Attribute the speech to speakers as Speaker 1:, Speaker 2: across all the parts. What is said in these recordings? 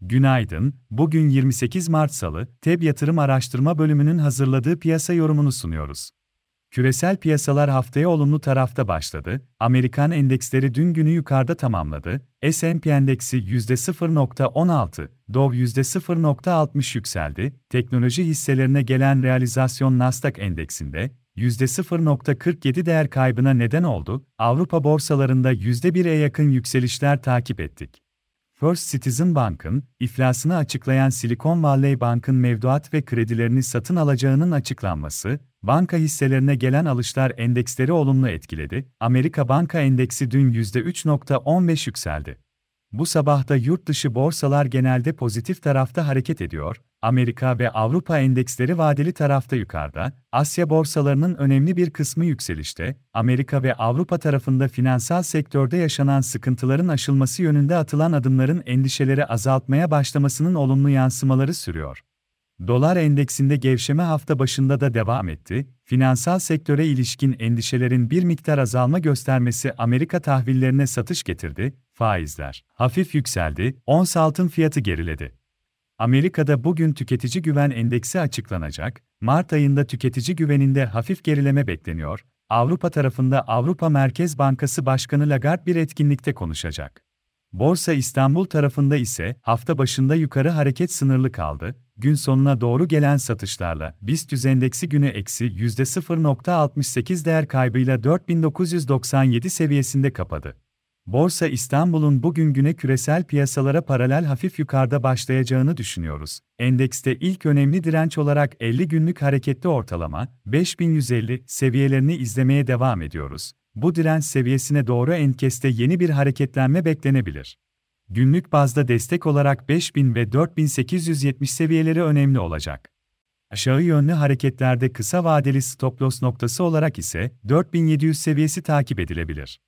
Speaker 1: Günaydın, bugün 28 Mart Salı, TEB Yatırım Araştırma Bölümünün hazırladığı piyasa yorumunu sunuyoruz. Küresel piyasalar haftaya olumlu tarafta başladı, Amerikan endeksleri dün günü yukarıda tamamladı, S&P endeksi %0.16, Dow %0.60 yükseldi, teknoloji hisselerine gelen realizasyon Nasdaq endeksinde, %0.47 değer kaybına neden oldu, Avrupa borsalarında %1'e yakın yükselişler takip ettik. First Citizen Bank'ın, iflasını açıklayan Silicon Valley Bank'ın mevduat ve kredilerini satın alacağının açıklanması, banka hisselerine gelen alışlar endeksleri olumlu etkiledi. Amerika Banka Endeksi dün %3.15 yükseldi. Bu sabah da yurt dışı borsalar genelde pozitif tarafta hareket ediyor, Amerika ve Avrupa endeksleri vadeli tarafta yukarıda, Asya borsalarının önemli bir kısmı yükselişte, Amerika ve Avrupa tarafında finansal sektörde yaşanan sıkıntıların aşılması yönünde atılan adımların endişeleri azaltmaya başlamasının olumlu yansımaları sürüyor. Dolar endeksinde gevşeme hafta başında da devam etti. Finansal sektöre ilişkin endişelerin bir miktar azalma göstermesi Amerika tahvillerine satış getirdi. Faizler hafif yükseldi. Ons altın fiyatı geriledi. Amerika'da bugün tüketici güven endeksi açıklanacak. Mart ayında tüketici güveninde hafif gerileme bekleniyor. Avrupa tarafında Avrupa Merkez Bankası Başkanı Lagarde bir etkinlikte konuşacak. Borsa İstanbul tarafında ise hafta başında yukarı hareket sınırlı kaldı. Gün sonuna doğru gelen satışlarla BIST endeksi günü eksi %0.68 değer kaybıyla 4997 seviyesinde kapadı. Borsa İstanbul'un bugün güne küresel piyasalara paralel hafif yukarıda başlayacağını düşünüyoruz. Endekste ilk önemli direnç olarak 50 günlük hareketli ortalama 5150 seviyelerini izlemeye devam ediyoruz. Bu direnç seviyesine doğru enkeste yeni bir hareketlenme beklenebilir. Günlük bazda destek olarak 5000 ve 4870 seviyeleri önemli olacak. Aşağı yönlü hareketlerde kısa vadeli stop loss noktası olarak ise 4700 seviyesi takip edilebilir.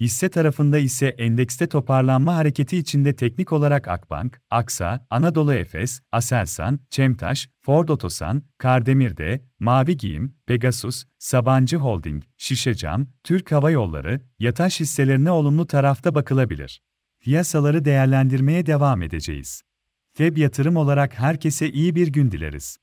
Speaker 1: Hisse tarafında ise endekste toparlanma hareketi içinde teknik olarak Akbank, Aksa, Anadolu Efes, Aselsan, Çemtaş, Ford Otosan, Kardemir'de, Mavi Giyim, Pegasus, Sabancı Holding, Şişecam, Türk Hava Yolları, Yataş hisselerine olumlu tarafta bakılabilir. Piyasaları değerlendirmeye devam edeceğiz. Feb yatırım olarak herkese iyi bir gün dileriz.